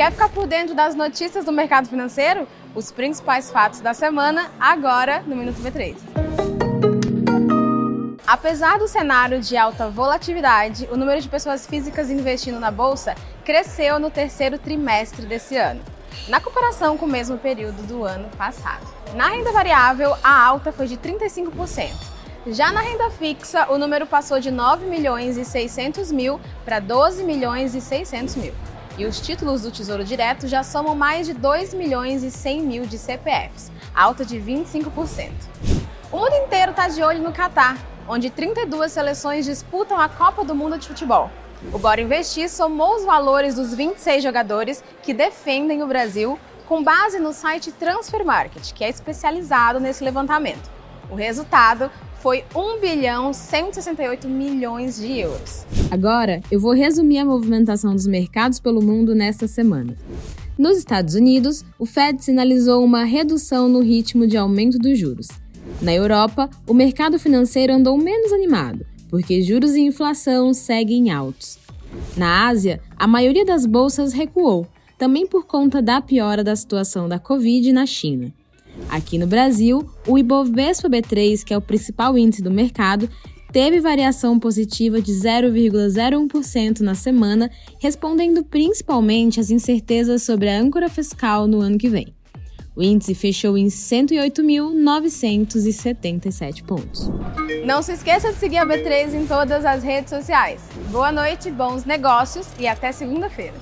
Quer ficar por dentro das notícias do mercado financeiro? Os principais fatos da semana, agora no Minuto V3. Apesar do cenário de alta volatilidade, o número de pessoas físicas investindo na bolsa cresceu no terceiro trimestre desse ano, na comparação com o mesmo período do ano passado. Na renda variável, a alta foi de 35%. Já na renda fixa, o número passou de 9 milhões e 600 mil para 12 milhões e 600 mil. E os títulos do Tesouro Direto já somam mais de 2 milhões e 100 mil de CPFs, alta de 25%. O mundo inteiro está de olho no Catar, onde 32 seleções disputam a Copa do Mundo de Futebol. O Bora Investir somou os valores dos 26 jogadores que defendem o Brasil com base no site Transfer Market, que é especializado nesse levantamento. O resultado foi 1 bilhão 168 milhões de euros. Agora, eu vou resumir a movimentação dos mercados pelo mundo nesta semana. Nos Estados Unidos, o Fed sinalizou uma redução no ritmo de aumento dos juros. Na Europa, o mercado financeiro andou menos animado, porque juros e inflação seguem altos. Na Ásia, a maioria das bolsas recuou, também por conta da piora da situação da Covid na China. Aqui no Brasil, o Ibovespa B3, que é o principal índice do mercado, teve variação positiva de 0,01% na semana, respondendo principalmente às incertezas sobre a âncora fiscal no ano que vem. O índice fechou em 108.977 pontos. Não se esqueça de seguir a B3 em todas as redes sociais. Boa noite, bons negócios e até segunda-feira.